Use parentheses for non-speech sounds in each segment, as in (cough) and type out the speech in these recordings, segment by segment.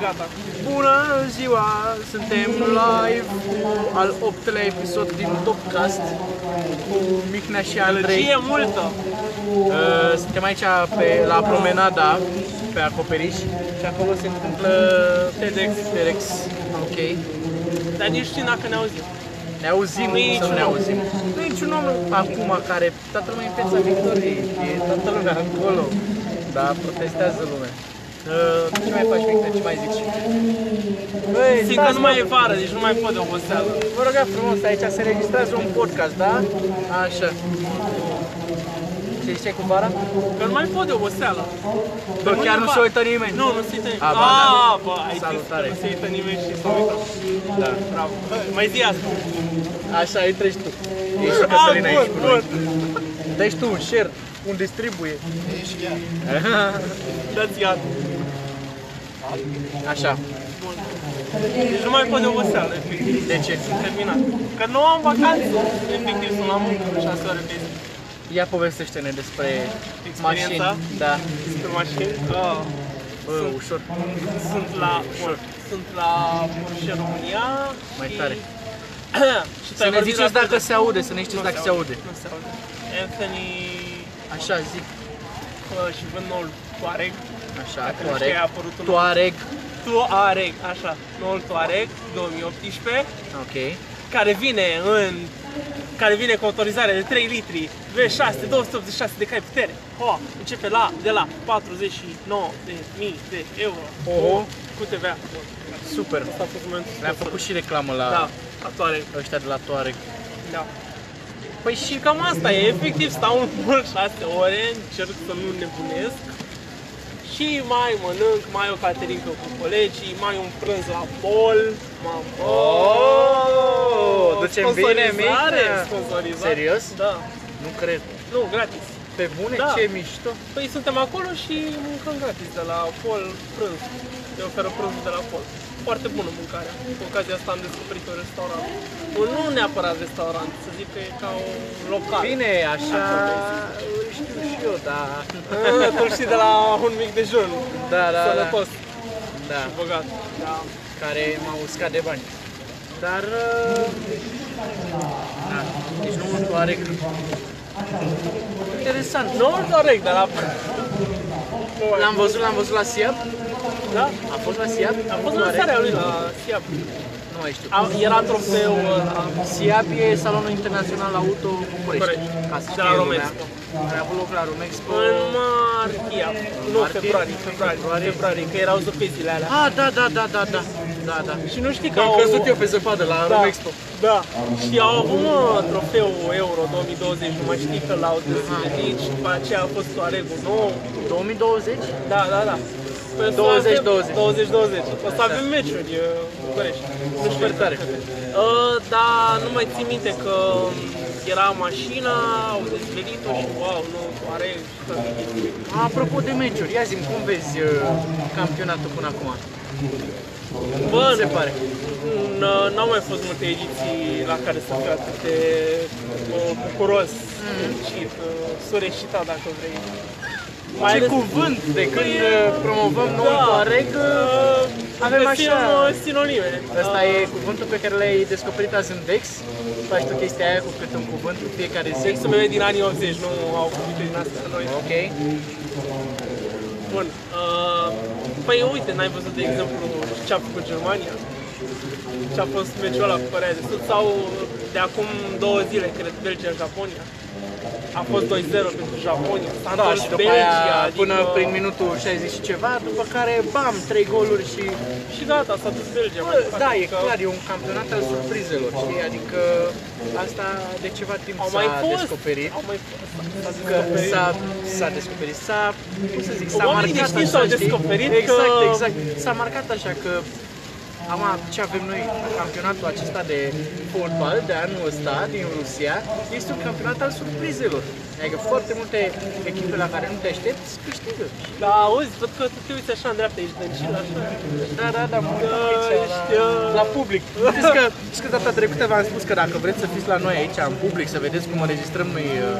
Gata. Bună ziua! Suntem live cu al 8-lea episod din Topcast cu Micnea și Andrei. Energie multă. Uh, Suntem aici pe, la promenada pe acoperiș și acolo se întâmplă TEDx. TEDx. Ok. Dar nici știu dacă ne auzim. Ne auzim, Nu e să nu niciun ne om. auzim. Nu e niciun om acum care, toată lumea e în Piața Victoriei, e toată lumea acolo, dar protestează lumea. Uh, ce mai faci, Victor? Ce mai zici? Băi, Simt că stați, nu mă, mai e vară, deci nu mai pot de oboseală. Vă rog frumos, aici se registrează un podcast, da? Așa. Ce ziceai cu vara? Că nu mai pot de oboseală. Bă, nu chiar e nu va- se uită nimeni. Nu, nu se uită nimeni. A, ba, da. Ah, bă, ai zis că Salutare. nu se uită nimeni și s-a uitat. Da. Bravo. Bă, Mai zi asta. Așa, îi treci tu. Ești și Cătălina Ah, aici bun, cu noi. Dai tu un share, un distribuie. Dați iată. Așa. Bun. Deci nu mai pot de oboseală, efectiv. De ce? Sunt terminat. Că nu am vacanță. Efectiv, sunt la muncă, 6 ore pe zi. Ia povestește-ne despre mașini. Experiența? Da. Despre mașini. Ah. Bă, ușor. Sunt la, bun, sunt la Porsche România Mai și... tare. și (clears throat) tu Să ai ne vorbit ziceți la dacă fel se aude, să ne știți Nu dacă se aude. Nu se aude. Anthony Așa, zic. uh, și vând noul Touareg. Așa, Dacă nu Touareg. știi, a apărut un Touareg. Touareg, așa, noul Touareg 2018, Ok. care vine în care vine cu autorizare de 3 litri, V6, 286 de cai putere. Oh, începe la, de la 49 de mii de euro. Oho. Cu TVA. Super. Asta a fost momentul. Le-am făcut și reclamă la Da, la Touareg. ăștia de la Touareg. Da. Păi și cam asta e, efectiv stau în mult (laughs) 6 ore, încerc să nu nebunesc și mai mănânc, mai o caterincă cu colegii, mai un prânz la bol, mam, Oh, ducem bine, sponsorizare, Mica? sponsorizare. Serios? Da. Nu cred. Nu, gratis. Pe bune? Da. Ce mișto. Păi suntem acolo și mâncăm gratis de la Pol prânz. Te oferă prânzul de la Pol. Foarte bună mâncarea. Cu ocazia asta am descoperit un restaurant. Un nu neapărat restaurant, să zic că e ca un local. Bine, așa Așa îl știu și eu, (laughs) dar... Ah, Tu știi de la un mic dejun. Da, da, Sănătos da. și bogat. Da. Care m-au uscat de bani. Dar... uh, Da. Deci nu un Touareg. Interesant. Nu corect, dar la... L-am văzut, l-am văzut la Siap. Da? A fost la Siap? A fost lansarea lui la Siap. Nu mai știu. A, era trofeu ăla. SIAP e Salonul Internațional Auto București. Corect. Ca să De știe la lumea. Romexpo. Care a avut loc la Romexpo. În martie. Nu, Martie? februarie, februarie, Februarie. februarie, că erau zăpezile alea. Ah, da, da, da, da, da. Da, da. Și nu știi că Am au... căzut eu pe zăpadă la da, Romexpo. Da. Și au avut mă, trofeul Euro 2020, nu mai știi că l-au dezvenit și după aceea a fost Touareg-ul nou. 2020? Da, da, da. Păi o să 20, avem- 20. 20, 20. O să avem meciuri uh, în București. Nu știu Super tare. Uh, dar nu mai țin minte că era mașina, au dezvenit-o și wow, nu, Touareg și familie. Apropo de meciuri, ia zi cum vezi uh, campionatul până acum? Bă, se pare? n- n-au mai fost multe ediții la care să fiu atât de uh, bucuros, fericit, uh, sureșitat dacă vrei. Ce cuvânt de când uh, promovăm noul Da. Touareg, uh, avem găsim, așa... uh, sinonime. Ăsta e cuvântul pe care l-ai descoperit azi în Dex? Faci tu chestia aia cu câte un cuvânt în fiecare zi? Sexul meu e din anii 80, nu au cuvinte din astea noi. Ok. Bun. Uh, păi uite, n-ai văzut de exemplu ce a făcut Germania? Ce a fost meciul ăla cu Coreea de Sud sau de acum două zile, cred, Belgia-Japonia? A fost 2-0 pentru Japonia. S-a Da, întors și după Belgia, aia, adică... până prin minutul 60 și ceva, după care, bam, 3 goluri și... Și gata, s-a dus Belgia. Bă, mai departe. da, e Că clar, e un campionat al surprizelor, știi? Adică asta de ceva timp Au s-a mai fost, descoperit. au mai fost, s-a Că descoperit. s-a, s-a descoperit, s-a, cum să zic, s-a Oamenii marcat știi așa, s-au știi? descoperit Exact, că- exact. S-a marcat așa că Am ce avem noi, campionatul acesta de fotbal de anul ăsta din Rusia, este un campionat al surprizelor. Adică foarte multe echipe la care nu te aștepți câștigă. Da, auzi, văd că tu te uiți așa în dreapta, ești dăncil, așa. Da, da, da, mă uitam Da, aici la, ești, uh, la public. Știți că, știți că data trecută v-am spus că dacă vreți să fiți la noi aici în public, să vedeți cum înregistrăm noi uh,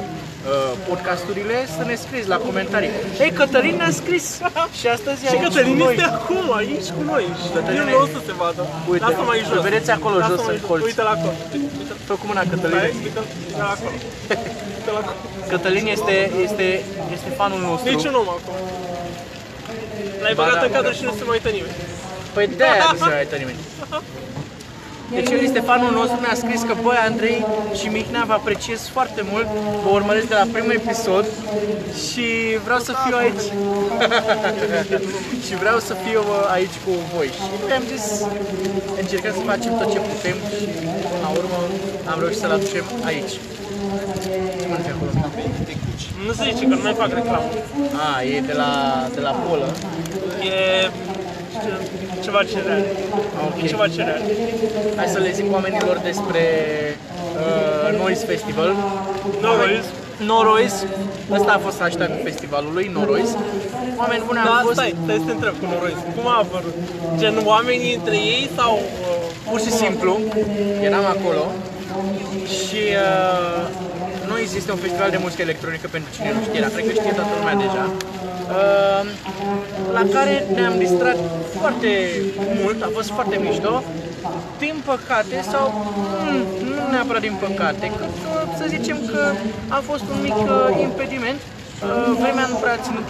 podcasturile să ne scrieți la comentarii. Ei, Cătălin ne-a scris (laughs) și astăzi e Și aici Cătălin cu noi. este acum aici cu noi și Cătălin el e- nu o să se vadă. Uite, Lasă mai jos. îl vedeți acolo Lasă jos mai în colț. Uite la acolo. Uite, Fă cu mâna, Cătălin. Stai, uite, uite la acolo. Uite la acolo. Cătălin este, este, este fanul nostru. Nici un om acum. L-ai Ba băgat da. în cadru și nu se mai uită nimeni. Păi de-aia nu se mai (laughs) uită nimeni. Deci el este fanul nostru, ne-a scris că băi Andrei și Mihnea vă apreciez foarte mult, vă urmăresc de la primul episod și vreau să fiu aici. (laughs) și vreau să fiu uh, aici cu voi. Și noi am zis, încercăm să facem tot ce putem și până la urmă am reușit să-l aducem aici. Ce mănânci acolo? Nu se zice că nu mai fac reclamă. A, e de la, de la polă. E ce- ceva cereale. Ok. E ceva cereale. Hai să le zic oamenilor despre uh, Noise Festival. Noroiz. Noroiz. Ăsta a fost hashtagul festivalului, Noroiz. Oameni buni am Da, fost stai, stai să te întreb cu noroiz. Cum a apărut? Gen oamenii între ei sau... Uh, pur și simplu, eram acolo și uh, Noise este un festival de muzică electronică pentru cine nu știe, dar cred că știe toată lumea deja. Uh, la care ne-am distrat foarte mult, a fost foarte mișto. Din păcate, sau mm, nu neapărat din păcate, că, că, să zicem că a fost un mic uh, impediment. Uh, vremea nu prea a ținut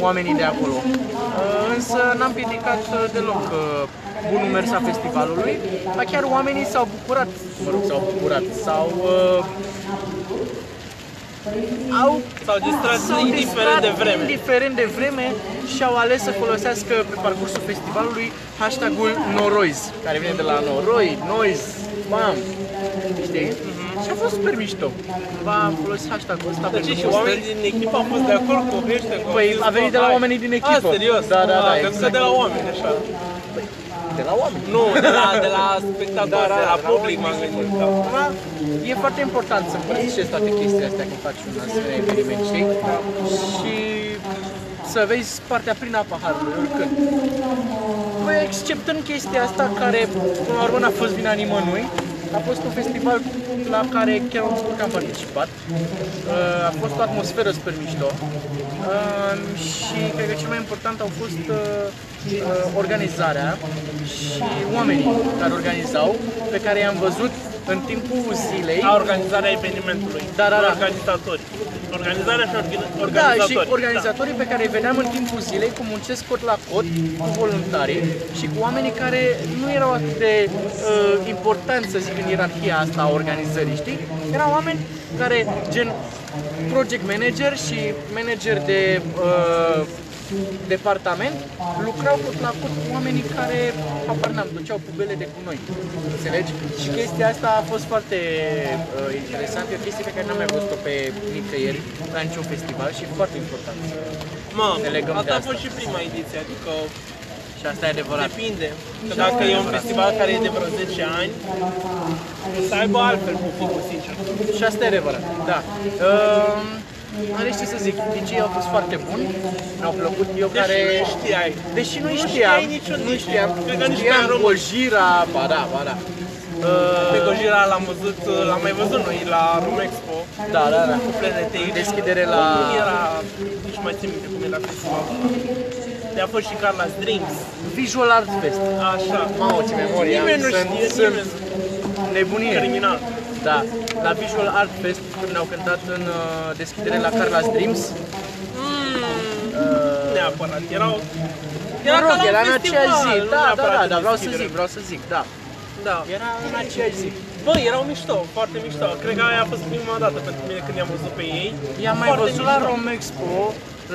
oamenii de acolo. Uh, însă n-am piedicat uh, deloc uh, bunul mers a festivalului, dar chiar oamenii s-au bucurat, mă rog, s-au bucurat, sau uh, au s-au distrat s-au indiferent distrat de vreme. indiferent de vreme și au ales să folosească pe parcursul festivalului hashtagul Noroiz, care vine de la Noroi, Noise, bam, știi? Și a fost super mișto. Va folosi hashtagul ăsta Dar ce, pentru și postări. oamenii din echipă au fost de acord cu hashtag Păi, a venit de la oamenii din echipă. A, serios? Da, da, da, A, exact. Că de la oameni, așa. De la oameni. Nu, de la, de la spectatori, Da, da, de la de la public m-am oameni. gândit. Da. Acum, e foarte important să împărtășești toate chestiile astea când faci un asemenea eveniment, știi? Și să vezi partea plină a paharului, oricând. Păi, exceptând chestia asta, care până la urmă n-a fost vina nimănui, a fost un festival la care chiar am spus că am participat. Uh, A fost o atmosferă super mișto. Uh, Și cred că cel mai important au fost uh, uh, organizarea și oamenii care organizau, pe care i-am văzut în timpul zilei. A organizarea evenimentului. Da, da, da. Organizatori. Organizarea și organ- Da, organizatorii. și organizatorii pe care îi vedeam în timpul zilei, cum muncesc cot la cot, cu voluntarii și cu oamenii care nu erau atât de uh, importanți, să zic, în ierarhia asta a organizării, știi? Erau oameni care, gen project manager și manager de uh, departament, lucrau cot la cot cu oamenii care, habar n-am, duceau pubele de cu noi, înțelegi? Și chestia asta a fost foarte uh, interesantă, e o chestie pe care n-am mai văzut-o pe nicăieri, la niciun festival și e foarte important. Mă, Ne legăm de asta a asta. fost și prima ediție, adică Și asta e adevărat. depinde. Că dacă e un festival care e de vreo 10 ani, o să aibă altfel publicul, sincer. Și asta e adevărat, da. Uh, are ce să zic, dj au fost foarte buni, mi-au plăcut eu Deși care... nu știai. Deși nu Nu știam, știai niciun nu DJ. știam, Cred că nici știam pe român. Gojira, ba da, ba da. Pe Uh, Gojira l-am văzut, l-am mai văzut noi la Romexpo, da, da, da. cu PNTX. Deschidere la... Cum era, nici mai țin minte cum era festivalul. De a fost și Carla's Dreams. Visual Art Fest. Așa. Mamă, ce memorie am. Nimeni nu Sunt- știe, sunt nimeni. Nebunie. Criminal. Da, la Visual Art Fest, când ne-au cântat în uh, deschidere la Carla's Dreams, Mm, neapărat. Erau... Mă rog, ca la era un în aceeași zi, festival, nu da, da, neapărat da, în dar vreau să deschidere. zic, vreau să zic, da. Da. Era în aceeași zi. Bă, erau mișto, foarte mișto. Cred că aia a fost prima dată pentru mine când i-am văzut pe ei. I-am mai Foarte văzut la mișto. Romexpo,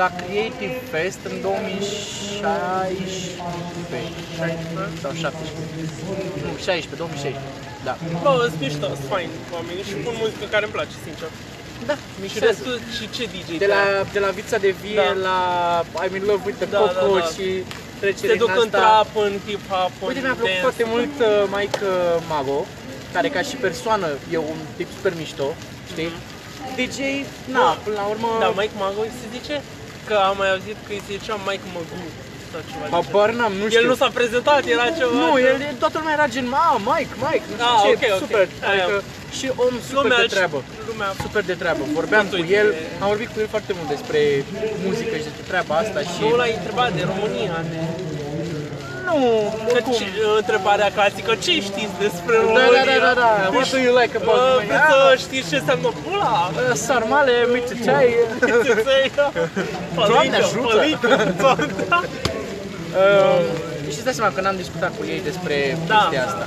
la Creative Fest în 2016 sau 17. Nu, 16, 2016. Da. Bă, sunt mișto, sunt fain oamenii și pun muzică care îmi place, sincer. Da, Și mișto. restul, și ce DJ De la, de la Vița de Vie Da. la I'm in love with the Da, Coco da, da. și trecerea Se duc în asta. trap, în hip-hop, Uite, în mi-a plăcut dance. foarte mult uh, Mike uh, Mago, care ca și persoană e un tip super mișto, știi? DJ, na, Da. până la urmă... Da, Mike Mago se zice că am mai auzit că îi se zicea Mike Magu sau ceva de genul. Habar n-am, nu știu. El nu s-a prezentat, era ceva... Nu, el, toată lumea era gen, a, Mike, Mike, nu știu Ah, ce, ok, ok. super. Aia. Adică și om super Lumea, de treabă. lumea Super de treabă. Vorbeam cu Totul el, e- am vorbit cu el foarte mult despre muzică și despre treaba asta și... Nu l-ai întrebat de România, de... Nu, Că oricum. ce, întrebarea clasică, ce știți despre Da, România? da, da, da, da. What do you like about Uh, Romania? Vreți să știți ce înseamnă pula? Uh, Sarmale, miticeai. Doamne ajută! Da. Uh, și îți dai seama că n-am discutat cu ei despre Da. chestia asta.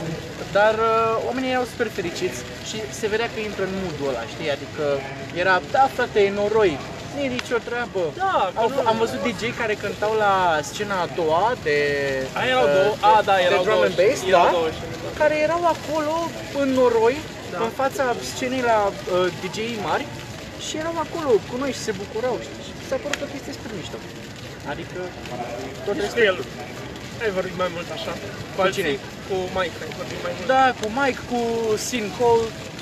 Dar uh, oamenii erau super fericiți și se vedea că intră în mood ăla, știi? Adică era, da frate, e noroi, nu e nicio treabă. Da, că Au, nu- am văzut DJ care cântau la scena a doua de... A, erau uh, două, de, a, da, erau de drum două, and bass, erau da? două scene, da. care erau acolo în noroi, Da. în fața scenei la uh, DJ-ii mari și erau acolo cu noi și se bucurau, știi? Și s-a părut o chestie super mișto. Adică tot Știu respectul. el. Ai vorbit mai mult așa. Cu, Cu alții, cine? Cu Mike ai vorbit mai mult. Da, cu Mike, cu Sin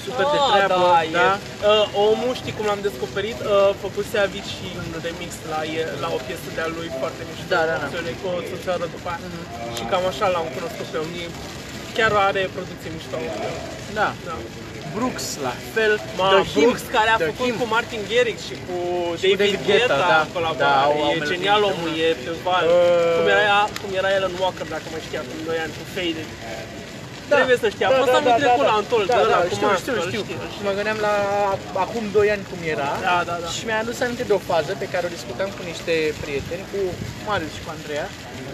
Cole, super de Ah, treabă, da, da. E. Uh, omul, știi cum l-am descoperit? Uh, făcuse Avid și un remix la, e- la o piesă de-a lui foarte mișto. Da, da, da. Înțeleg, Cu o țățară după aia. Și cam așa l-am cunoscut pe om. E- Chiar are producție mișto. da. Da. Brooks, la fel. Ma, The Him, Brooks care a The făcut Him. cu Martin Garrix și cu Și cu David, David Guetta, Guetta, da. colaborare. Da, au- au e melodii genial împreună. omul, e pe val. Uh. Cum, era, cum era Alan Walker, dacă mai știa, acum 2 ani, cu Faded. Da. Trebuie să știi, a fost anul trecut la Antol, da, de ăla da, cu știu, mască, știu, îl știu. știi, îl Și mă gândeam la acum 2 ani cum era. Da, da, da. Și mi-a adus aminte de o fază pe care o discutam cu niște prieteni, cu Marius și cu Andreea,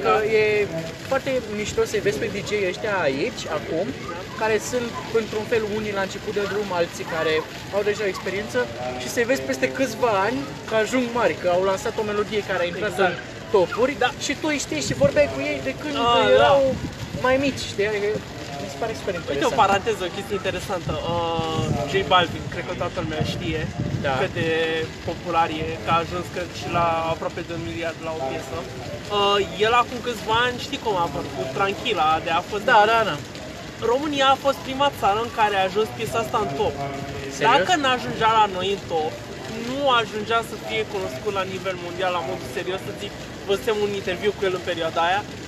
că Da. e foarte mișto să vezi pe DJ ăștia aici, acum, care sunt într-un fel unii la început de drum, alții care au deja o experiență și să vezi peste câțiva ani că ajung mari, că au lansat o melodie care a intrat Exact. în topuri Da. și tu îi știi și vorbeai cu ei de când Ah, erau mai mici, știi? Adică Mi se pare super Uite interesant. o paranteză, o chestie interesantă. Uh, J Balvin, cred că toată lumea știe Da. cât de popular e, că a ajuns cred, și la aproape de un miliard la o piesă. Uh, el acum câțiva ani, știi cum a apărut, cu Tranquila, de a fost... Da, da, da. România a fost prima țară în care a ajuns piesa asta în top. Serios? Dacă n-ajungea la noi în top, nu ajungea să fie cunoscut la nivel mondial, la modul serios să zic, văzusem un interviu cu el în perioada aia, că,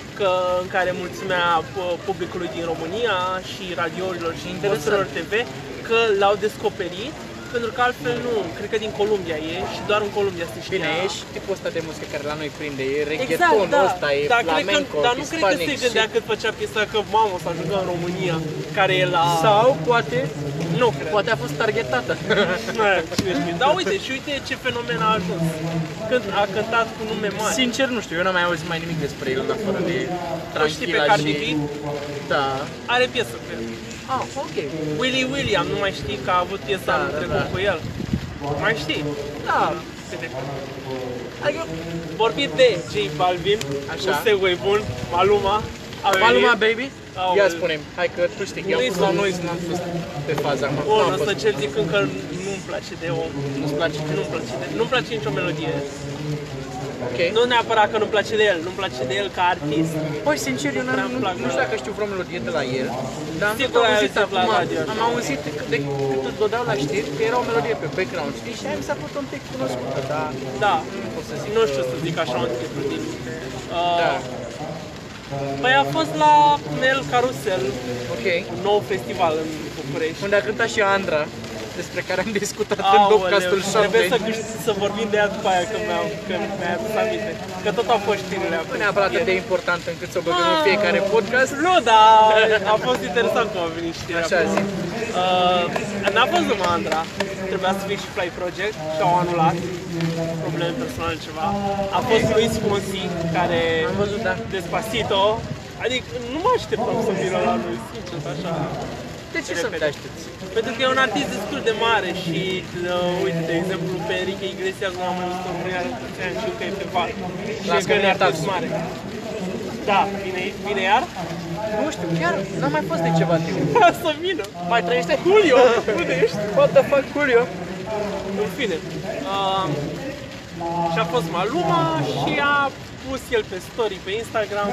în care mulțumea pu- publicului din România și radiourilor și Interesant. posturilor TV că l-au descoperit, pentru că altfel nu, cred că din Columbia e și doar în Columbia se știa. Bine, e și tipul ăsta de muzică care la noi prinde, e Exact, reggaeton da. ăsta, e dar, cred că, flamenco, dar nu cred că hispanic se gândea și- cât făcea piesa că mamă să ajungă în România, care e la... Sau poate, Nu cred. poate a fost targetată. Nu, cine știe. Dar uite, și uite ce fenomen a ajuns. Când a cântat cu nume mari. Sincer, nu știu, eu n-am mai auzit mai nimic despre el în afară de O știi pe Tranquila Cardi și... B? Da. Are piesă cu el. Ah, ok. Willy William, nu mai știi că a avut piesa Da, anul da, trecut da. cu el. Mai știi? Da. Câte- Adică, Vorbit de J Balvin, Așa. un segue bun, Maluma. a venit. Paluma Baby? Aoleu. Ia spune hai că tu știi, eu am Nu-i fost la sunt. noi, n-am fost pe faza acum. Bun, Nu am ăsta fost. ce zic încă nu-mi place de om. Nu-ți place? Nu-mi place, de, nu-mi place nicio melodie. Ok. Nu neapărat că nu-mi place de el, nu-mi place de el ca artist. Păi, sincer, eu Prea n-am, îmi nu, plac, nu știu da. dacă știu vreo melodie de la el, dar am Sigur tot ai auzit auzit la acum, radio, am așa. auzit de, de cât îți dădeau la știri, că era o melodie pe background, știi, și aia mi s-a părut un pic cunoscută, dar Da, nu pot să zic nu că- știu să zic așa un titlu din minte. Uh, Da, Păi a fost la Nel Carusel, ok. un nou festival în București. Unde a cântat și Andra, despre care am discutat în Aoleu, podcastul trebuie 7. să, câș- să vorbim de ea după aia că mi-au că mi-a adus aminte. Că tot au fost știrile acum. Nu neapărat atât de important încât să o băgăm în Ah. fiecare podcast. Nu, dar a fost interesant cum a venit știrea. Așa acum. zi. Uh, n-a fost numai Andra, trebuia să fie și Fly Project și au anulat probleme personale ceva. A fost Luis Fonsi, care Am văzut, da. Despacito, adică nu mă așteptam să vină la lui, sincer, așa. De ce să nu Repede. te aștepți? Pentru că e un artist destul de mare și, uh, uite, de exemplu, pe Enrique Iglesias nu am mai văzut în România de atâția ani și încă e pe val. Și L-a e că e un scăpat artist taxul. mare. Da, vine, vine iar? Nu știu, chiar n-am mai fost de ceva timp. (laughs) să vină. Mai trăiește? Julio, (laughs) unde ești? What the fuck, Julio? În fine. Uh, și a fost Maluma și a pus el pe story pe Instagram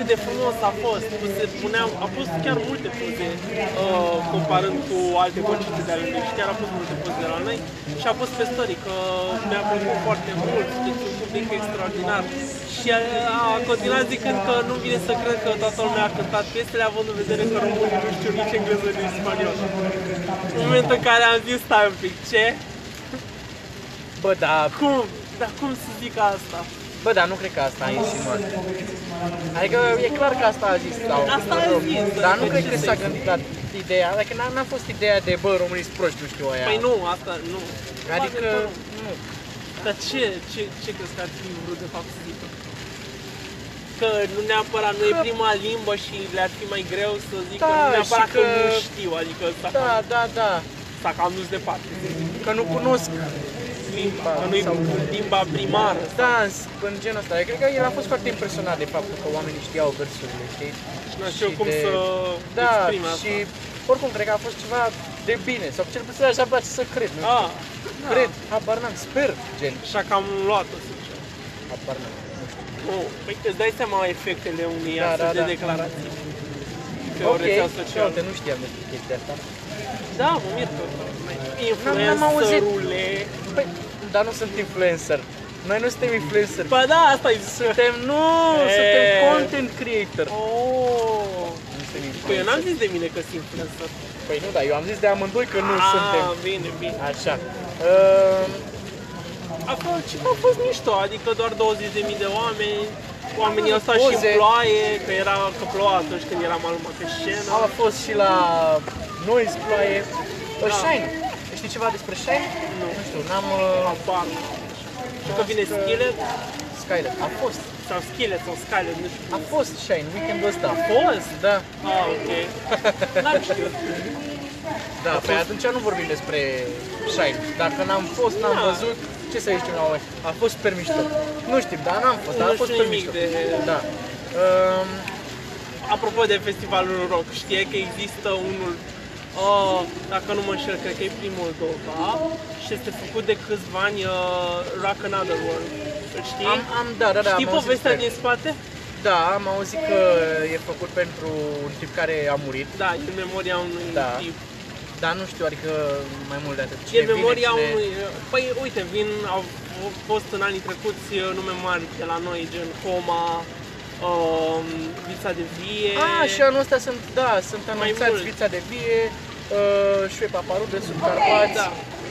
cât de frumos a fost. Se punea, a pus chiar multe poze uh, comparând cu alte concerte de ale lui și chiar a pus multe poze de la noi și a pus pe story că mi-a plăcut foarte mult, deci un public extraordinar Și a, a continuat zicând că nu vine să cred că toată lumea a cântat piesele, având în vedere că românii nu știu nici engleză, nici spaniolă. În momentul în care am zis, stai un pic, ce? Bă, da, Cum? Dar cum să zic asta? Bă, da, nu cred că asta a insinuat. Adică e clar că asta a zis sau Asta a rog, zis, Dar adică nu cred ce că să s-a zic? gândit la ideea, adică n-a, n-a fost ideea de bă, românii sunt proști, nu știu aia. Păi nu, asta nu. Adică, Poate că nu. nu. Dar ce, ce, ce crezi că ar fi vrut de fapt să zică? Că nu neapărat nu e Că- prima limbă și le-ar fi mai greu să zică, Da, nu neapărat și că... că- nu știu, adică s-a, Da, da, da. s-a cam dus departe. Că nu cunosc Limba, că nu-i Sau- limba primară. Da, în genul ăsta. Eu cred că el a fost foarte impresionat de faptul că oamenii știau versurile, știi? Și nu știu Și cum de- să Da, exprime asta. și oricum cred că a fost ceva de bine, sau cel puțin așa îmi place să cred, nu știu. Ah, Cred, habar n-am, sper, gen, așa că am luat-o, sincer. habar n-am. Nu, păi îți dai seama efectele unei Da, astfel da, de da. declarații pe o Ok, rețea și socială. uite, nu știam despre chestia asta. Da, mă mir că n-am auzit. influencerule. Păi, dar nu sunt influencer. Noi nu suntem influencer. Ba da, asta e Suntem, nu, E. suntem content creator. Oh. Nu suntem Păi eu influencer. n-am zis de mine că sunt influencer. Păi nu, dar eu am zis de amândoi că nu ah, suntem. bine, bine. Așa. Uh, A fost, și a fost mișto, adică doar 20.000 de oameni. Oamenii au stat și în Poze. ploaie, că era că ploua atunci când eram aluma pe scenă. a fost și la Noise Ploaie. Da. Da. Shine. Știi ceva despre Shine? Nu. Nu știu, n-am... Uh, Habar. Și că vine Skillet Skyler. A fost. sau Skillet sau Skylet, nu știu. A fost Shine, weekendul ăsta. A fost? Da. Ah, ok. (laughs) N-am știut. Da, pe atunci nu vorbim despre Shine. Dacă n-am fost, n-am Da. văzut, ce să zicem la oameni? A fost super mișto. Nu știu, dar n-am fost, dar Nu a fost știu super nimic mișto. de- Da. Um, Apropo de festivalul rock, știe că există unul, uh, dacă nu mă înșel, cred că e primul Moldova și este făcut de câțiva ani uh, Rock Another World. Îl știi? am, am, da, da, da, știi am auzit povestea despre- din spate? Da, am auzit că e făcut pentru un tip care a murit, Da, e în memoria unui Da. tip. dar nu știu, adică mai mult de atât. E Cine în memoria vine, cine... unui... Păi uite, vin, au fost în anii trecuți uh, nume mari de la noi, gen Coma, um, Vița de Vie. Ah, și anul ăsta sunt, da, sunt anunțați mult. Vița de Vie, uh, Șuie Paparu de sub Carpați, Da,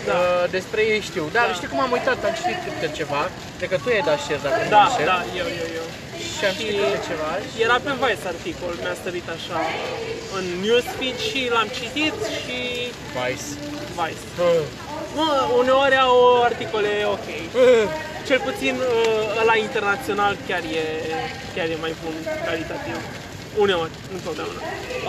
da. Uh, despre ei știu. Dar Da. știi cum am uitat, am citit câte ceva, cred că tu ai dat share dacă nu Da, mă înșel. da, eu, eu, eu. Și am citit Și- câte ceva. Era pe Vice articol, mi-a sărit așa în newsfeed și l-am citit și Vice. Vice. Uh. Mă, uneori au articole ok. Cel puțin uh, ăla internațional chiar e, chiar e mai bun calitativ. Uneori, nu întotdeauna.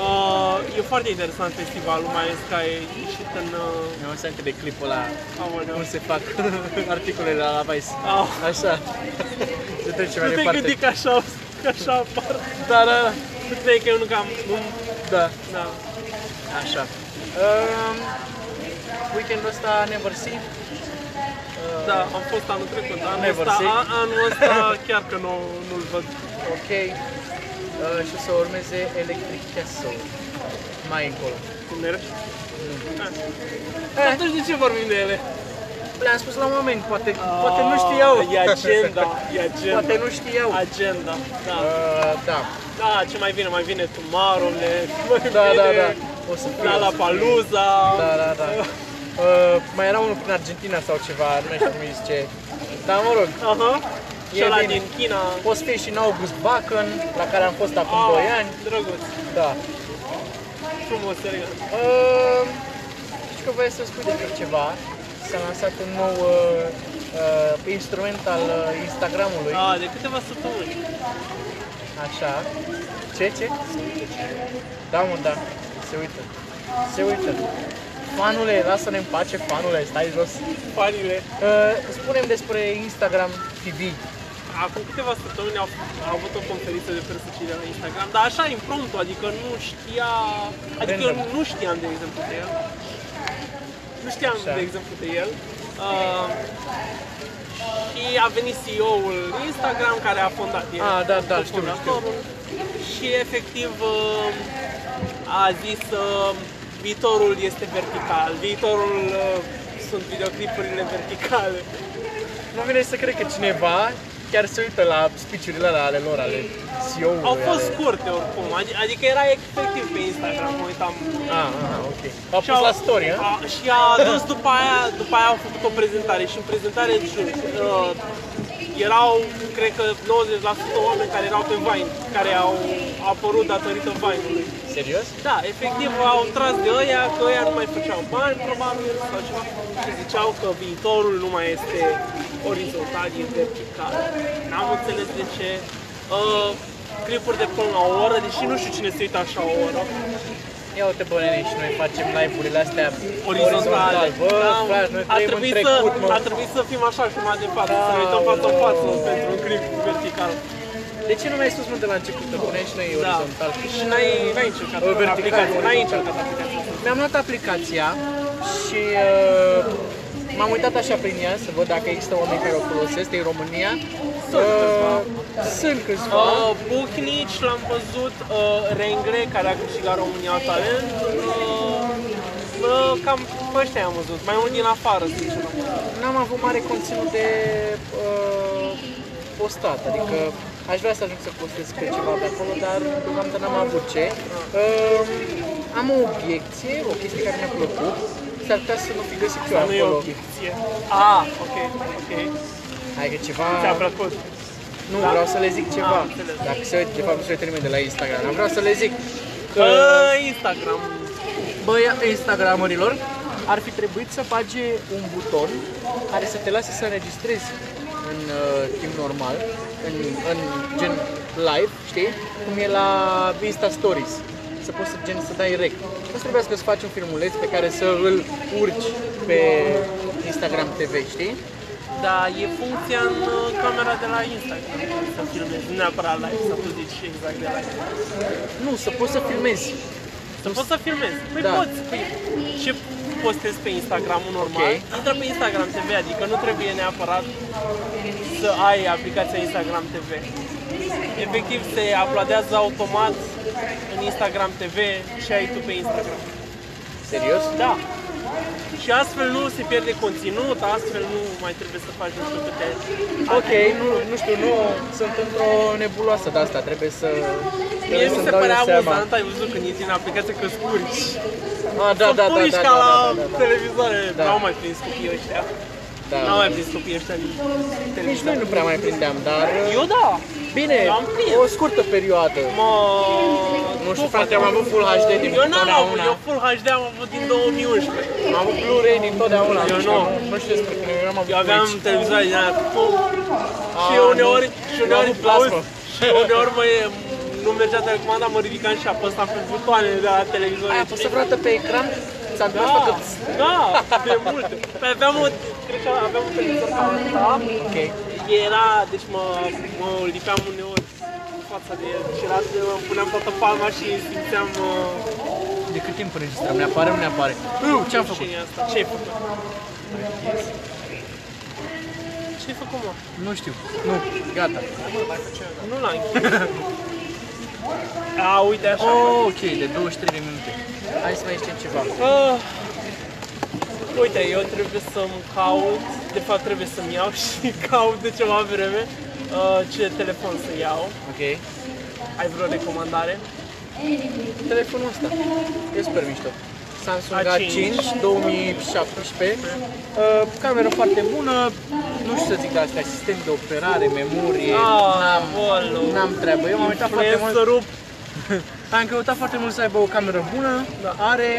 Uh, e foarte interesant festivalul, mai ales că a ieșit în... Uh, Mi-am să de clipul ăla, aoleu. cum se fac (laughs) articolele la Vice. Au. Așa. Se trece Nu mai te departe. gândi că așa, că așa apar. Da, da, da. Nu cred că eu nu cam... Nu, da. da. Așa. Um, weekendul ăsta Never See. Da, am fost anul trecut, anul Never ăsta, see. a, anul ăsta (laughs) chiar că nu, nu-l văd. Ok. Uh, și o să urmeze Electric Castle. Mai încolo. Cum mergi? Eh. Atunci de ce vorbim de ele? Le-am spus la un moment, poate, poate nu știau. E agenda, (laughs) e agenda. Poate nu știau. Agenda, da. Uh, da. Da, ce mai vine? Mai vine Tomorrowland, mai Da, vine da, da. (laughs) O să fie. La La Paluza. Da, da, da. Uh, mai era unul prin Argentina sau ceva, nu mai știu cum îi zice. Dar mă rog, Aha. Și E ăla bine. din China. o să fie și în August Bacan, la care am fost acum 2 ani. Drăguț, Da. frumos, elegant. Uh, știu că voiai să spui despre ceva. S-a lansat un nou uh, uh, instrument al uh, Instagramului. Da, de câteva săptămâni. Așa. Ce, ce? Da, mă, da. Se uită. Se uită. Fanule, lasă-ne în pace, fanule, stai jos. Fanile. Uh, spunem despre Instagram TV. Acum câteva săptămâni au, au avut o conferință de presă și de la Instagram, dar așa impromptu, adică nu știa, adică eu Random. nu știam de exemplu de el. Nu știam Așa. de exemplu de el. Uh, și a venit CEO-ul Instagram care a fondat el. Ah, da, da, cu știu, fondatorul. Și efectiv uh, a zis uh, viitorul este vertical, viitorul uh, sunt videoclipurile verticale. Nu vine să cred că cineva chiar se uită la speech-urile alea ale lor, ale CEO-ului. Au fost ale... scurte oricum, adi- adică era efectiv pe Instagram, mă uitam. Ah, ah, ok. Au Și pus la story, a? a, și a adus după aia, după aia au făcut o prezentare și în prezentare uh, erau, cred că 90% oameni care erau pe Vine, care au apărut datorită Vine-ului. Serios? Da, efectiv au tras de ăia că ăia nu mai făceau bani, probabil, sau ceva. Și ziceau că viitorul nu mai este orizontal, e vertical. N-am înțeles de ce. Uh, clipuri de până la o oră, deși nu știu cine se uită așa o oră. Ia uite bă, nene, și noi facem live-urile astea Orizontale. Bă, Da, frate, noi a trăim în trebuit, trecut, să, mă. a trebuit să fim așa și mai de față, Da, să ne uităm față în da. față pentru un clip vertical. De ce nu mai ai spus mă de la început, că puneai și noi Da. orizontal? Și n-ai, n-ai încercat O vertical, aplicația, n-ai orizontal. încercat aplicația. Mi-am luat aplicația și uh, m-am uitat așa prin ea să văd dacă există oameni care o folosesc din România. Sunt câțiva. Sunt câțiva. Uh, Buchnici l-am văzut, uh, Rengre, care a câștigat România Talent, uh, uh, cam pe ăștia am văzut, mai mult din afară, sincer. N-am avut mare conținut de uh, postat, adică aș vrea să ajung să postez pe ceva pe acolo, dar deocamdată n-am avut ce. Uh, am o obiecție, o chestie care mi-a plăcut, s-ar putea să nu fi găsit eu Dar nu e acolo. obiecție. Ah, ok, ok. Adică ceva... Ți-a plăcut? Nu, Da? vreau să le zic ceva. Am înțeles. Dacă se uită, de fapt, nu se uită nimeni de la Instagram. Dar vreau să le zic că, Uh, Instagram. băia, Instagramerilor, ar fi trebuit să bage un buton care să te lase să înregistrezi în uh, timp normal, în, în gen live, știi? Cum e la Insta Stories. Să poți să, gen, să dai rec. Nu trebuie să faci un filmuleț pe care să îl urci pe Instagram TV, știi? Da, e funcția în uh, camera de la Instagram să filmezi, nu neapărat live, să tu zici exact de live. Nu, să poți să filmezi. Să poți să filmezi. Păi Da. poți, păi, ce postezi pe Instagram normal, Ok. intră pe Instagram TV, adică nu trebuie neapărat să ai aplicația Instagram TV. Efectiv se uploadează automat în Instagram TV și ai tu pe Instagram. Serios? Da. Și astfel nu se pierde conținut, astfel nu mai trebuie să faci nu știu câte... Ok, nu, nu știu, nu sunt într-o nebuloasă de asta, trebuie să... Mie trebuie mi să-mi se dau părea eu seama. amuzant, ai văzut când intri în aplicație că scurci. Ah, da, Să da, da, purici da, ca da, la da, da, da. televizoare. Da. N-au mai prins copiii ăștia. Da. N-au mai prins copiii ăștia din Nici televizor. noi nu prea mai prindeam, dar... Eu da. Bine, Eu am prins. o scurtă perioadă. Mă... Nu știu, frate, am avut Full HD din Eu n-am avut, totdeauna. eu Full HD am avut din 2011. Am avut Blu-ray din totdeauna. Eu deci nu. Nu știu despre că eu n-am avut Eu aveam Twitch. televizoare din aia cu pum. Și Ah, uneori, nu. și Eu am uneori, avut plasmă. auzi, și uneori mă, nu mergea telecomanda, mă ridicam și apăsam pe butoane de la televizor. Ai apăsat vreodată pe ecran? Ți-a Da, întâmplat că... da, de multe. Păi aveam o, cred că aveam un televizor ca ăsta. Ok. Era, deci mă, mă lipeam uneori în fața de el și era, îmi puneam toată palma și simțeam uh, De cât timp înregistrăm? Ne apare, nu ne apare? Uh, ce-am ce făcut? e asta, ce ai făcut? Ce ai făcut, mă? Nu știu. Nu, gata. Nu l-am închis. (laughs) A, uite așa. Oh, ok, de 23 de minute. Hai să mai zicem ceva. Uh, uite, eu trebuie să-mi caut, de fapt trebuie să-mi iau (laughs) și caut de ceva vreme uh, ce telefon să iau. Ok. Ai vreo recomandare? Telefonul ăsta. E super mișto. Samsung A5. A5 2017. Uh, cameră foarte bună. Nu știu să zic de astea, sistem de operare, memorie. Ah, n-am, bolo. n-am treabă. Eu m-am uitat foarte mult. (laughs) Influencerul. Am căutat foarte mult să aibă o cameră bună. Da. Are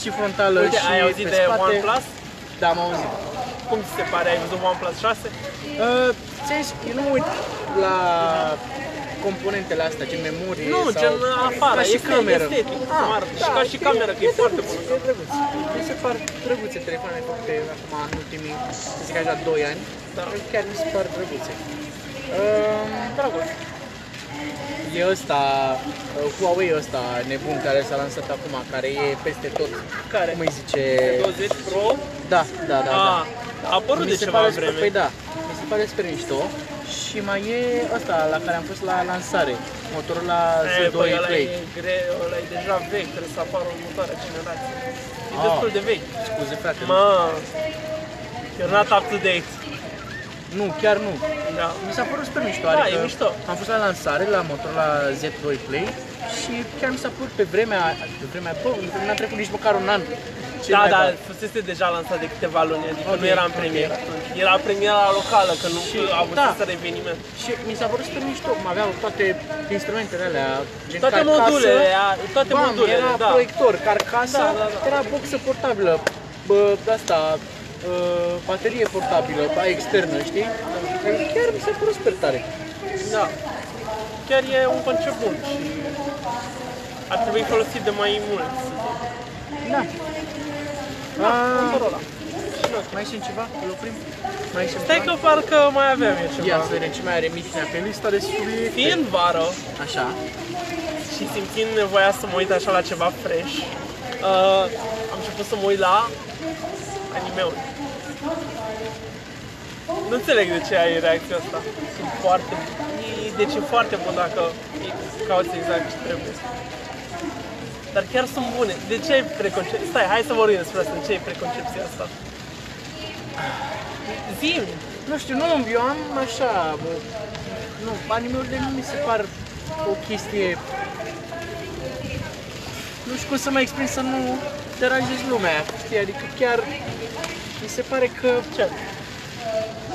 și frontală Uite, și ai auzit pe de spate. OnePlus? Da, am auzit. Cum ți se pare? Ai văzut OnePlus 6? Uh, ți-am zis, eu nu mă uit la componentele astea, gen memorie Nu, sau... gen afară, ca și este cameră. estetic, Ah, cum arată. Și ca și cameră, că e foarte bună. E drăguț. Mi se par drăguțe telefoanele făcute acum în ultimii, să zic așa, 2 ani. Da. Chiar mi se par drăguțe. Um, Dragos. E ăsta, uh, Huawei ăsta nebun care s-a lansat acum, care e peste tot. Care? Cum îi zice? 20 Pro? Da, da, da. da. Ah, a apărut Mi de se ceva pare super, vreme. păi da, mi se pare super mișto. Și mai e ăsta la care am fost la lansare, Motorola E, Z2 băi, ăla Play. e, gre- ăla e deja vechi, trebuie să apară următoarea generație. E Ah. destul de vechi. Scuze frate, Mă, you're not up to date. Nu, chiar nu. Da. Mi s-a părut super mișto. Da, adică e mișto. Am fost la lansare la Motorola Z2 Play și chiar mi s-a părut pe vremea, pe vremea, bă, n-a trecut nici măcar un an. Ce Da, naiba. da, fusese deja lansat de câteva luni, adică Ok, nu era în ok. premieră atunci. Era premiera locală, că nu Și- a avut da. să eveniment. Și mi s-a părut super mișto, cum aveau toate instrumentele alea, gen Toate carcasă, modulele, a- toate bam, modulele, era da. proiector, carcasă, Da, da, da. era boxă portabilă, bă, asta, uh, baterie portabilă, aia externă, știi? Chiar mi s-a părut super tare. Da. Chiar e un concept bun și ar trebui folosit de mai mult. să zic. Da. Da, Ah, Motorola. Și noi. mai sunt ceva? Îl oprim? Mai sunt Stai că parcă mai avem eu Ia ceva. să vedem ce mai are Mihnea pe lista de subiecte. Fiind vară Așa. și simțind nevoia să mă uit așa la ceva fresh, uh, am început să mă uit la anime-uri. Nu înțeleg de ce ai reacția asta. Sunt foarte... e- Deci e foarte bun dacă cauți exact ce trebuie. Dar chiar sunt bune. De ce ai preconcepție? Stai, hai să vorbim despre asta. De ce ai preconcepția asta? Zim! Nu știu, nu, eu am așa, bă, nu, animeurile nu mi se par o chestie, nu știu cum să mă exprim să nu deranjez lumea, știi, adică chiar mi se pare că Ce?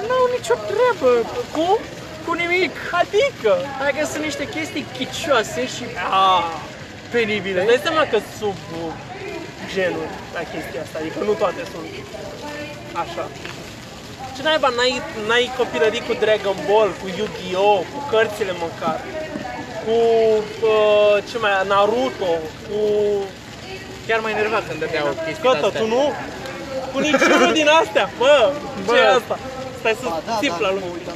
nu au nicio treabă Cu? cu nimic. Adică? Adică sunt niște chestii chicioase și Ah, penibile. îți dai seama că sub uh, genuri la chestia asta, adică nu toate sunt așa. Ce naiba, n-ai, n-ai copilărit cu Dragon Ball, cu Yu-Gi-Oh, cu cărțile măcar, cu uh, ce mai, Naruto, cu Chiar m-a enervat când dădeau chestii Cătă, astea. tu nu? Cu niciunul din astea, bă, Bă. ce e asta? Stai să Ba, da, țip da, la nu lume. mă uitam.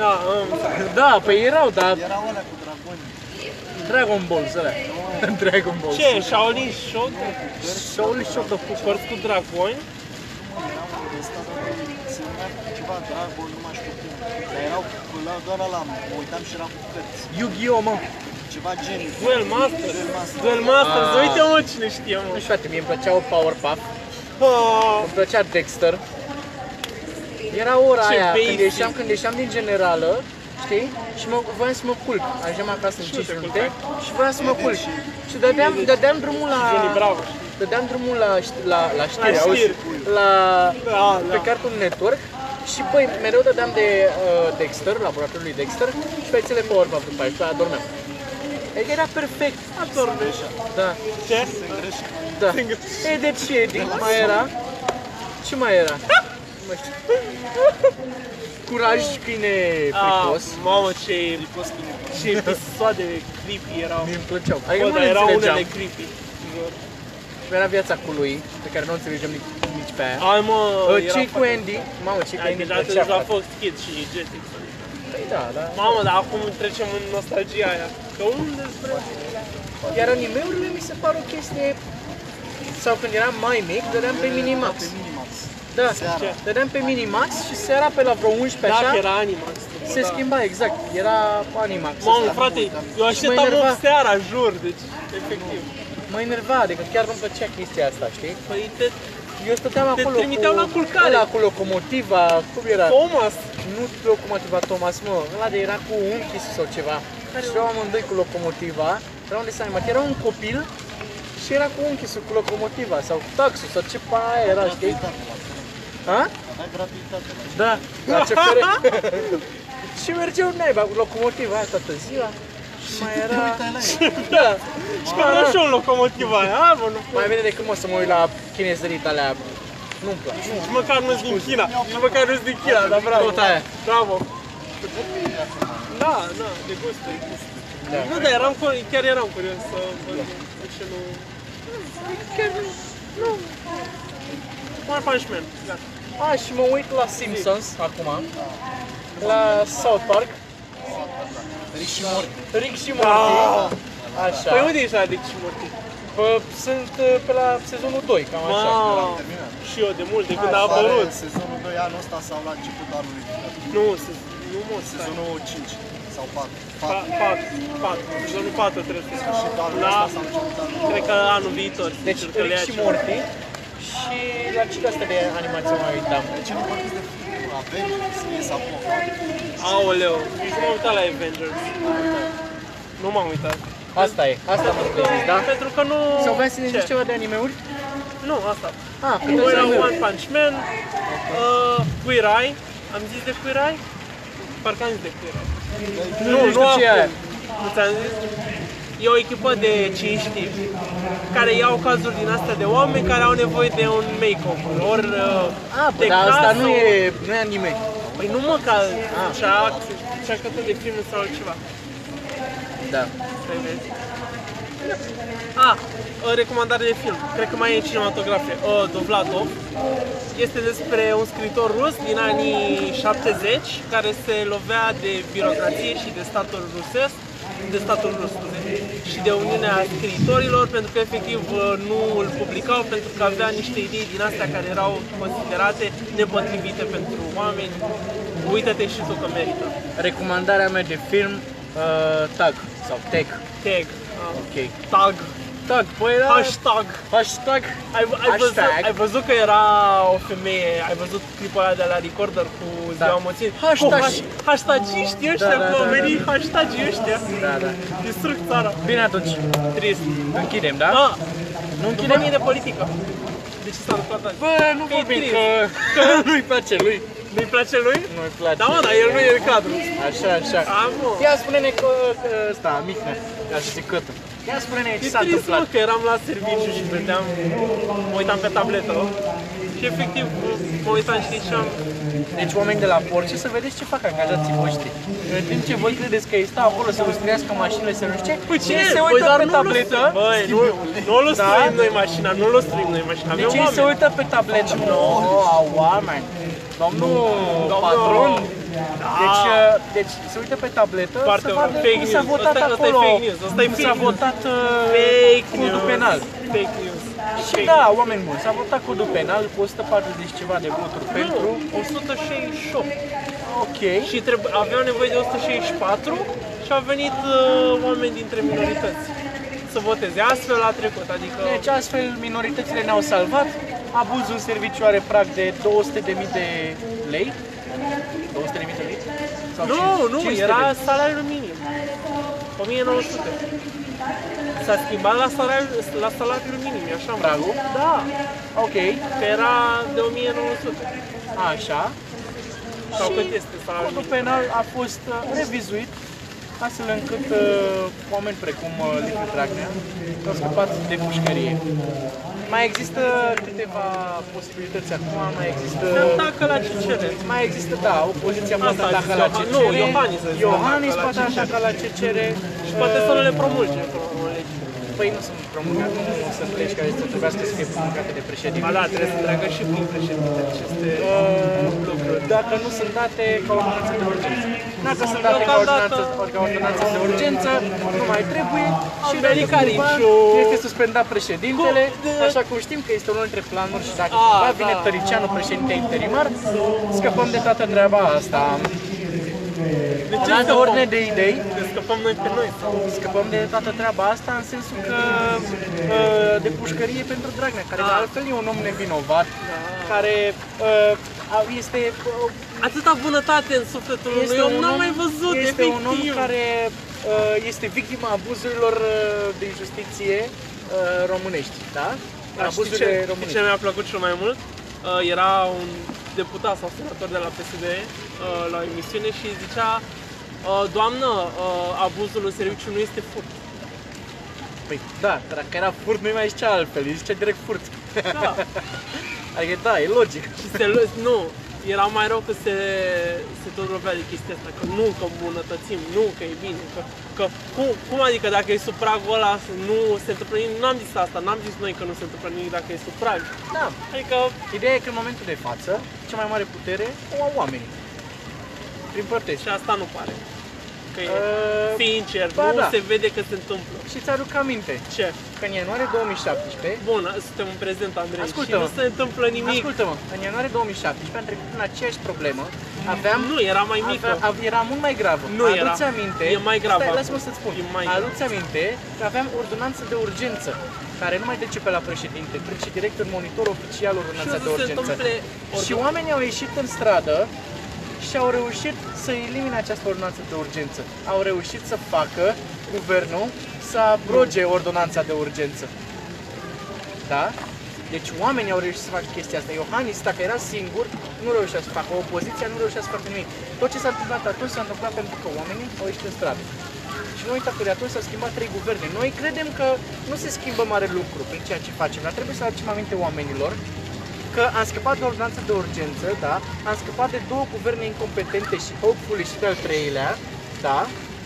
Da, am Da, păi erau, dar Erau alea cu dragoni. Dragon Ball, ăla. Dragon Ball. Ce, Shaolin Shogun? Shaolin Shodoku. Cărți cu dragoni? Erau de stat, se numea ceva Dragon, nu mai știu cum. Dar erau cu la, doar la mă uitam și era cu cărți. Yu-Gi-Oh, mă. Ceva gen. Duel Master? Duel Master. Duel Masters, Ah. uite mă cine știe mă. Nu știu, frate, mie îmi plăceau Powerpuff, Ah, îmi plăcea Dexter. Era ora Ce aia, când basic. ieșeam, când ieșeam din generală, știi? Și mă, voiam să mă culc. Ajungeam acasă în Și nu 5 te minute culcai. și voiam să mă culc. Și dădeam, dădeam drumul la... Johnny Bravo. Dădeam drumul la, ști- la, la știri, La auzi? știri. La, Da, pe da. Cartoon Network. Și băi, mereu dădeam de uh, Dexter, laboratorul lui Dexter și fețele Powerpuff după aia și pe aia adormeam. Adică era perfect. Adormești. Da, Ce? Se îngrește. da. Singur. E de ce? Mai era? Ce mai era? (laughs) Nu mai știu. Curaj, câine fricos. Ah, mamă, ce, Fricos chine. ce episoade creepy erau. Mie îmi plăceau. Adică Bă, nu dar le erau înțelegeam. unele creepy. Era viața cu lui, pe care nu o înțelegem nici, nici pe aia. Ai mă, Uh, era Cei cu foarte- Andy, mamă, cei cu Ai Andy îmi deja te plăcea, duci la frate. Fox Kids și Jetix. Păi da, da. Mamă, dar acum trecem în nostalgia aia. Că unde spre... Iar animeurile mi se par o chestie... Sau când eram mai mic, dădeam pe Minimax. Pe Minimax. Da, Seara. dădeam pe Minimax și seara pe la vreo 11 Da, așa, că era Animax. se da. schimba exact. Era Animax. Mamă, ăsta. frate, eu așteptam enerva. 8 seara, jur, deci, efectiv. Mă enerva, adică chiar nu-mi plăcea chestia asta, știi? Păi te... Eu stăteam Te acolo trimiteau cu, la culcare. ăla cu locomotiva, cum era? Thomas! Nu locomotiva Thomas, mă, ăla de era cu unchi sau ceva. Și erau amândoi cu locomotiva, era un desen animat. Era un copil și era cu unchisul cu locomotiva sau cu taxul sau ce pa aia era, știi? Ha? Avea gratuitate. Da, la CFR. (laughs) și mergeau naiba cu locomotiva aia toată ziua. Și mai era... uitai la el. (laughs) Da, Și că vreau și eu în locomotiva aia, a, bă, nu mai bine decât mă să mă uit la chinezărit alea. Nu-mi place. Nici măcar nu-s din China, nici măcar nu-s din China, dar bravo. Tot aia. Bravo. Da, da, de gust, de gust. Da. Nu, dar eram, cu- chiar eram curios să văd de ce nu... Chiar nu. Nu. One Punch Man, gata. A, și mă uit la Simpsons acum. La South Park. Rick și Morty. Rick și Morty. Ah. Așa. Păi unde ești la Dick și Morty? Bă, sunt uh, pe la sezonul 2, cam așa. Ma, terminat. și eu de mult, de când a Apare apărut. Sezonul 2 anul ăsta sau la începutul anului viitor. Nu, se- nu mă, stai. Sezonul 5 sau 4. Pa- 4. Patru, patru, sezonul 4 trebuie să Și anul La, ăsta sau începutul anului cred că anul viitor. Deci sincer, că le Rick ia și ceva. Morty. Și la ce asta de animație mai uitam? De ce nu vorbiți de filmul Avengers, ies acum. Aoleu, nici nu m-am uitat la Avengers. Nu m-am uitat. Asta e, asta mă zis, da? Pentru că nu... Sau vreau să ne Ce? zici ceva de anime-uri? Nu, asta. Ah, Nu pentru era anime One Punch Man, uh, Queer Eye. Am zis de Queer Eye? Parcă am zis de Queer Eye. Nu, nu știu ce e aia. Nu ți-am zis? E o echipă de 5 tipi care iau cazuri din astea de oameni care au nevoie de un makeover, ori uh, Ah, bă, de dar asta casă, nu ori- e, nu e anime. Păi nu mă, ca Ah. cea, cea cătă de film sau altceva. Da. Păi vezi. A, uh, recomandare de film. Cred că mai e cinematografie. Uh, Dovlatov. Este despre un scriitor rus din anii 70 care se lovea de birocrație și de statul rusesc de statul rus, scuze, și de Uniunea Scriitorilor, pentru că efectiv uh, nu îl publicau, pentru că avea niște idei din astea care erau considerate nepotrivite pentru oameni. Uită-te și tu că merită. Recomandarea mea de film, uh, Tag sau Tag. Tag. Uh, Ok. tag. Tag, păi era... Hashtag. Hashtag. Ai, ai, văzut, Hashtag. ai văzut că era o femeie, ai văzut clipul ăla de la Recorder cu Da. ziua moții? Hashtag. Cu hash- Hashtagiștii ăștia, Da, da, cu da, oamenii hashtagii ăștia. Da, da. Distrug țara. Bine atunci, Trist. închidem, da? Da, Nu după închidem? mine de politică. De ce s-a întâmplat azi? Bă, nu Că e vorbim trist. că, că nu-i place lui. Nu-i place lui? Nu-i place. Da, mă, dar el nu e în cadru. Așa, așa. A, mă. Ia spune-ne că, că ăsta, Micnă, ca să zic cătă. Ia spune-ne ce E s-a trist, mă, întâmplat. că eram la serviciu și vedeam, mă uitam pe tabletă și efectiv mă uitam, știi ce am... Deci oameni de la Porsche să vedeți ce fac angajații voștri. În timp ce voi credeți că ei stau acolo să lustruiască mașinile, să nu știu ce, Păi ei se Băi, uită dar pe nu tabletă. lustri- Băi, nu, nu lustruim Da? noi mașina, nu lustruim noi mașina, avem Deci ei se oameni. uită pe tabletă. Nu, au oameni. Domnul Domnul- patron. Da. Deci, uh, deci se uită pe tabletă Foarte să bun. vadă Fake cum s-a news. votat Asta- asta e acolo. fake news. Asta e cum fake s-a news. votat uh, Fake codul news. penal. Fake news. Și da, oameni buni, s-a votat codul penal cu 140 ceva de voturi pentru. Nu, 168. Ok. Și trebuie, aveau nevoie de 164 și au venit uh, oameni dintre minorități să voteze. Astfel a trecut, adică... Deci astfel minoritățile ne-au salvat. Abuzul în serviciu are prag de 200.000 de lei. 200.000 de lei? Sau Nu, nu, 500 era de lei? salariul minim. 1900. S-a schimbat la salariul, la salariul minim, e așa mă. Pragul? Da, Ok. că era de 1900. Așa. Sau Și cât este salariul Codul minim? penal a fost uh, revizuit astfel încât uh, oameni precum uh, Liviu Dragnea au scăpat de pușcărie. Mai există câteva posibilități acum, mai există... Atacă la ce cere. Mai există, da, opoziția poate Asta a ataca zis la Iohan- ce nu, cere. Iohannis a zis că Iohannis atacă la poate ce cere. ataca la ce cere. Și poate să nu le promulge până la urmă legi. Păi nu sunt promulgate, nu sunt legi care să trebuiască să fie promulgate de președinte. Ba da, trebuie să treacă și prin președinte aceste Uh, lucruri. dacă nu sunt date ca ordonanță de urgență. Dacă sunt date ca Deocamdată- ordonanță, ca ordonanță de urgență, nu mai trebuie și venit dacă cumva Cariciu. este suspendat președintele, Cu- așa cum știm că este unul dintre planuri și dacă A, cumva vine da. Tăricianu președinte interimar, scăpăm de toată treaba asta. De ce În altă scăpăm? ordine de idei, Ne scăpăm noi pe noi sau? scăpăm de toată treaba asta în sensul că uh, de pușcărie pentru Dragnea, care Da. de altfel e un om nevinovat, care uh, a- este uh, Atâta bunătate în sufletul lui, eu un n-am om- mai văzut, este efectiv. un om care uh, este victima abuzurilor uh, de justiție uh, românești, da? Dar știi Abuzurile ce, știi românești. ce mi-a plăcut cel mai mult? Uh, era un deputat sau senator de la PSD uh, la o emisiune și zicea uh, Doamnă, uh, abuzul în serviciu nu este furt. Păi da, dar dacă era furt nu mai zicea altfel, îi zicea direct furt. Da. (laughs) adică da, e logic. Și se, lu- nu, era mai rău că se, se tot lovea de chestia asta, că nu, că îmbunătățim, nu, că e bine, că, că cum, cum adică dacă e sub pragul ăla nu se întâmplă nimic, n-am zis asta, n-am zis noi că nu se întâmplă nimic dacă e sub prag. Da. Adică, Ideea e că în momentul de față, cea mai mare putere o au oamenii. Prin părtești. și asta nu pare. Că e Uh, sincer, ba nu da. se vede că se întâmplă. Și ți-aduc aminte Ce? că în ianuarie 2017 Bun, suntem în prezent, Andrei, Ascultă-mă. și nu se întâmplă nimic. Ascultă-mă, în ianuarie 2017 am trecut în aceeași problemă aveam Nu, era mai mică. Avea, av- era mult mai gravă. Nu era. Aduți aminte. E mai gravă Stai, acum. lasă-mă să-ți spun. E mai gravă. Aduți aminte că aveam ordonanță de urgență care nu mai trece pe la președinte, trece direct în monitor oficial ordonanța Și o de să se urgență. întâmple Și oamenii au ieșit în stradă și au reușit să elimine această ordonanță de urgență. Au reușit să facă guvernul să abroge ordonanța de urgență. Da? Deci oamenii au reușit să facă chestia asta. Iohannis, dacă era singur, nu reușea să facă. Opoziția nu reușea să facă nimic. Tot ce s-a întâmplat atunci s-a întâmplat pentru că oamenii au ieșit în stradă. Și nu uita că de atunci s-au schimbat trei guverne. Noi credem că nu se schimbă mare lucru prin ceea ce facem, dar trebuie să aducem aminte oamenilor că am scăpat de ordonanță de urgență, da? Am scăpat de două guverne incompetente și hopefully și de al treilea, da?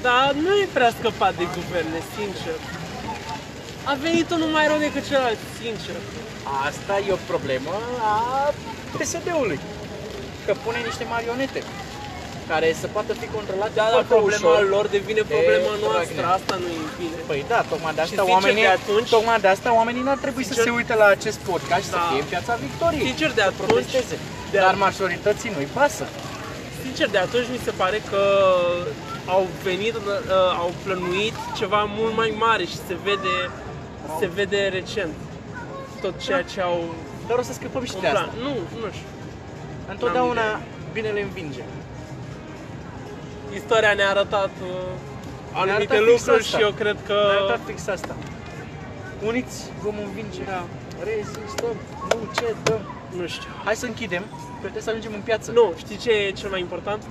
Dar nu e prea scăpat de guverne, sincer. A venit unul mai rău decât celălalt, sincer. Asta e o problemă a PSD-ului. Că pune niște marionete care să poată fi controlate Da, dar foarte problema ușor. lor devine problema E, noastră, Dragnea. asta nu e bine. Păi da, tocmai de asta sincer, oamenii, de atunci- tocmai de asta oamenii n-ar trebui să Sincer- se uite la acest podcast și să Da. fie în piața victoriei. Sincer, de să atunci, protesteze. de Dar a- majorității nu-i pasă. sincer, de atunci mi se pare că au venit, uh, au plănuit ceva mult mai mare și se vede, se vede recent tot ceea ce au Dar o să scăpăm și în de plan. asta. Nu, nu știu. Întotdeauna binele învinge. Istoria ne-a arătat uh, anumite arătat fix lucruri asta. și eu cred că Ne-a arătat fix asta. Uniți vom învinge. Da. Rezistăm. Nu cedăm. nu știu. Hai să închidem. că Trebuie să ajungem în piață. Nu, știi ce e cel mai important?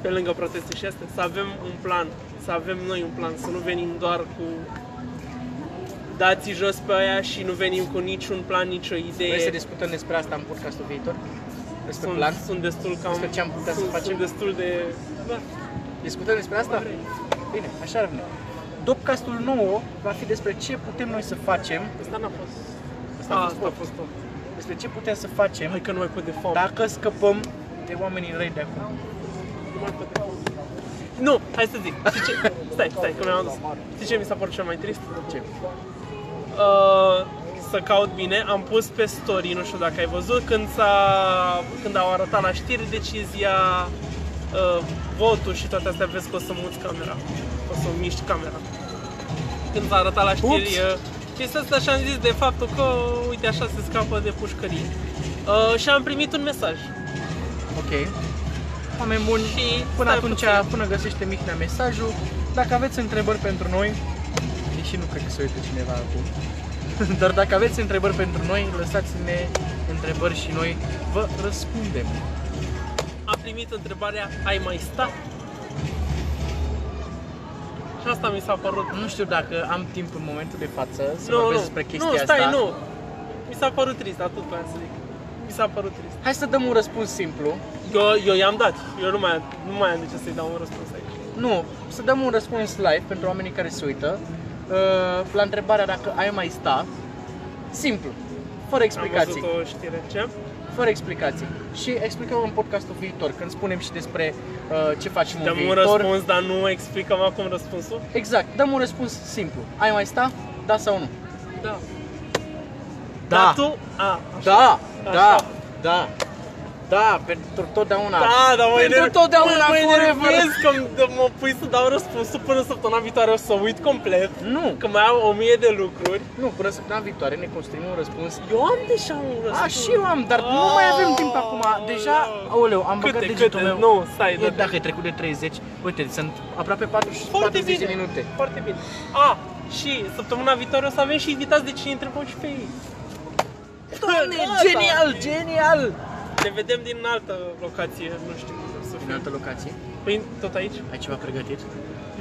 Pe lângă proteste și astea, să avem un plan, să avem noi un plan, să nu venim doar cu dați jos pe aia și nu venim cu niciun plan, nicio idee. Vrei să discutăm despre asta în podcastul viitor? Despre sunt, plan? sunt destul cam... Despre ce am putea să sunt, facem? Sunt destul de... Da, Discutăm despre asta? vrei. Bine, așa rămâne. Dopcastul nou va fi despre ce putem noi să facem, Asta n-a fost. Asta a fost asta a fost tot. despre ce putem să facem Hai că nu mai pot de foame. dacă scăpăm de oamenii răi de acum. Nu mai pot de foame. Nu, hai să zic. Știi ce? Stai, stai, că mi-am adus. Știi ce mi s-a părut cel mai trist? Ce? uh, să caut bine, am pus pe story, nu știu dacă ai văzut, când, s-a, când au arătat la știri decizia, uh, votul și toate astea, vezi că o să muți camera, o să miști camera. Când s-a arătat la știri, Ups! uh, chestia asta și am zis de faptul că, uite, așa se scapă de pușcărie. Uh, și am primit un mesaj. Ok. Oameni buni, Și până stai atunci, puțin. până găsește Mihnea mesajul, dacă aveți întrebări pentru noi, deși nu cred că se uită cineva acum, (laughs) dar dacă aveți întrebări pentru noi, lăsați-ne întrebări și noi vă răspundem. Am primit întrebarea, ai mai sta? Și asta mi s-a părut Nu știu dacă am timp în momentul de față să nu, vorbesc nu, despre chestia nu, stai, asta. nu. Mi s-a părut trist, atât vreau să zic. Mi s-a părut trist. Hai să dăm un răspuns simplu. Eu, eu i-am dat. Eu nu mai, nu mai am de ce să-i dau un răspuns aici. Nu, să dăm un răspuns live pentru oamenii care se uită uh, la întrebarea dacă ai mai sta. Simplu, fără Am explicații. văzut o știre. Ce? Fără explicații. Și explicăm în podcastul viitor, când spunem și despre uh, ce facem Dăm în un viitor. răspuns, dar nu explicăm acum răspunsul? Exact, dăm un răspuns simplu. Ai mai sta? Da sau nu? Da. Da. Dar tu? A, așa. Da, Așa. da, da. Da, pentru totdeauna. Da, dar mă Pentru enerv- totdeauna, mă, mă forever. enervez că m- mă pui să dau răspunsul până săptămâna viitoare o să uit complet. Nu, Că mai am o mie de lucruri. nu, până săptămâna viitoare ne construim un răspuns Eu am deja un răspuns. A, și eu am, dar nu mai avem timp acum. Deja, aoleu, am băgat Câte, degetul câte? meu. Nu, stai, E, dă-te. dacă e trecut de 30, uite, sunt aproape 40, Foarte 40 bine. de minute. Foarte bine. A, și săptămâna viitoare o să avem și invitați de cine întrebăm și pe ei. Doamne, Gata. genial, genial! Ne vedem din altă locație, nu știu cum o să În fie. altă locație, Păi tot aici? ai ceva pregătit?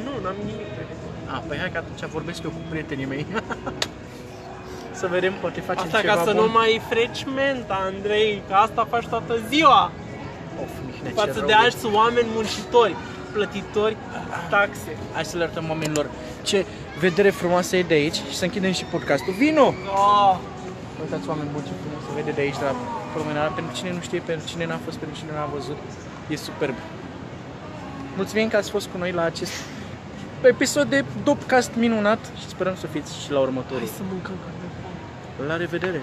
Nu, n-am nimic pregătit. A, păi hai că atunci vorbesc eu cu prietenii mei. Să vedem, poate facem Asta ceva ca să bun. nu mai freci menta, Andrei, că asta faci toată ziua. Of, Mihnea, ce Față rău de ești. alți oameni muncitori, plătitori taxe. Hai să le arătăm oamenilor ce vedere frumoasă e de aici și să închidem și podcastul. Vino! Oh, Uitați oameni buni ce frumos se vede de aici la promenada. Pentru cine nu știe, pentru cine n-a fost, pentru cine n-a văzut, e superb. Mulțumim că ați fost cu noi la acest episod de Dopcast minunat și sperăm să fiți și la următorul. hai să mâncăm carne. La revedere!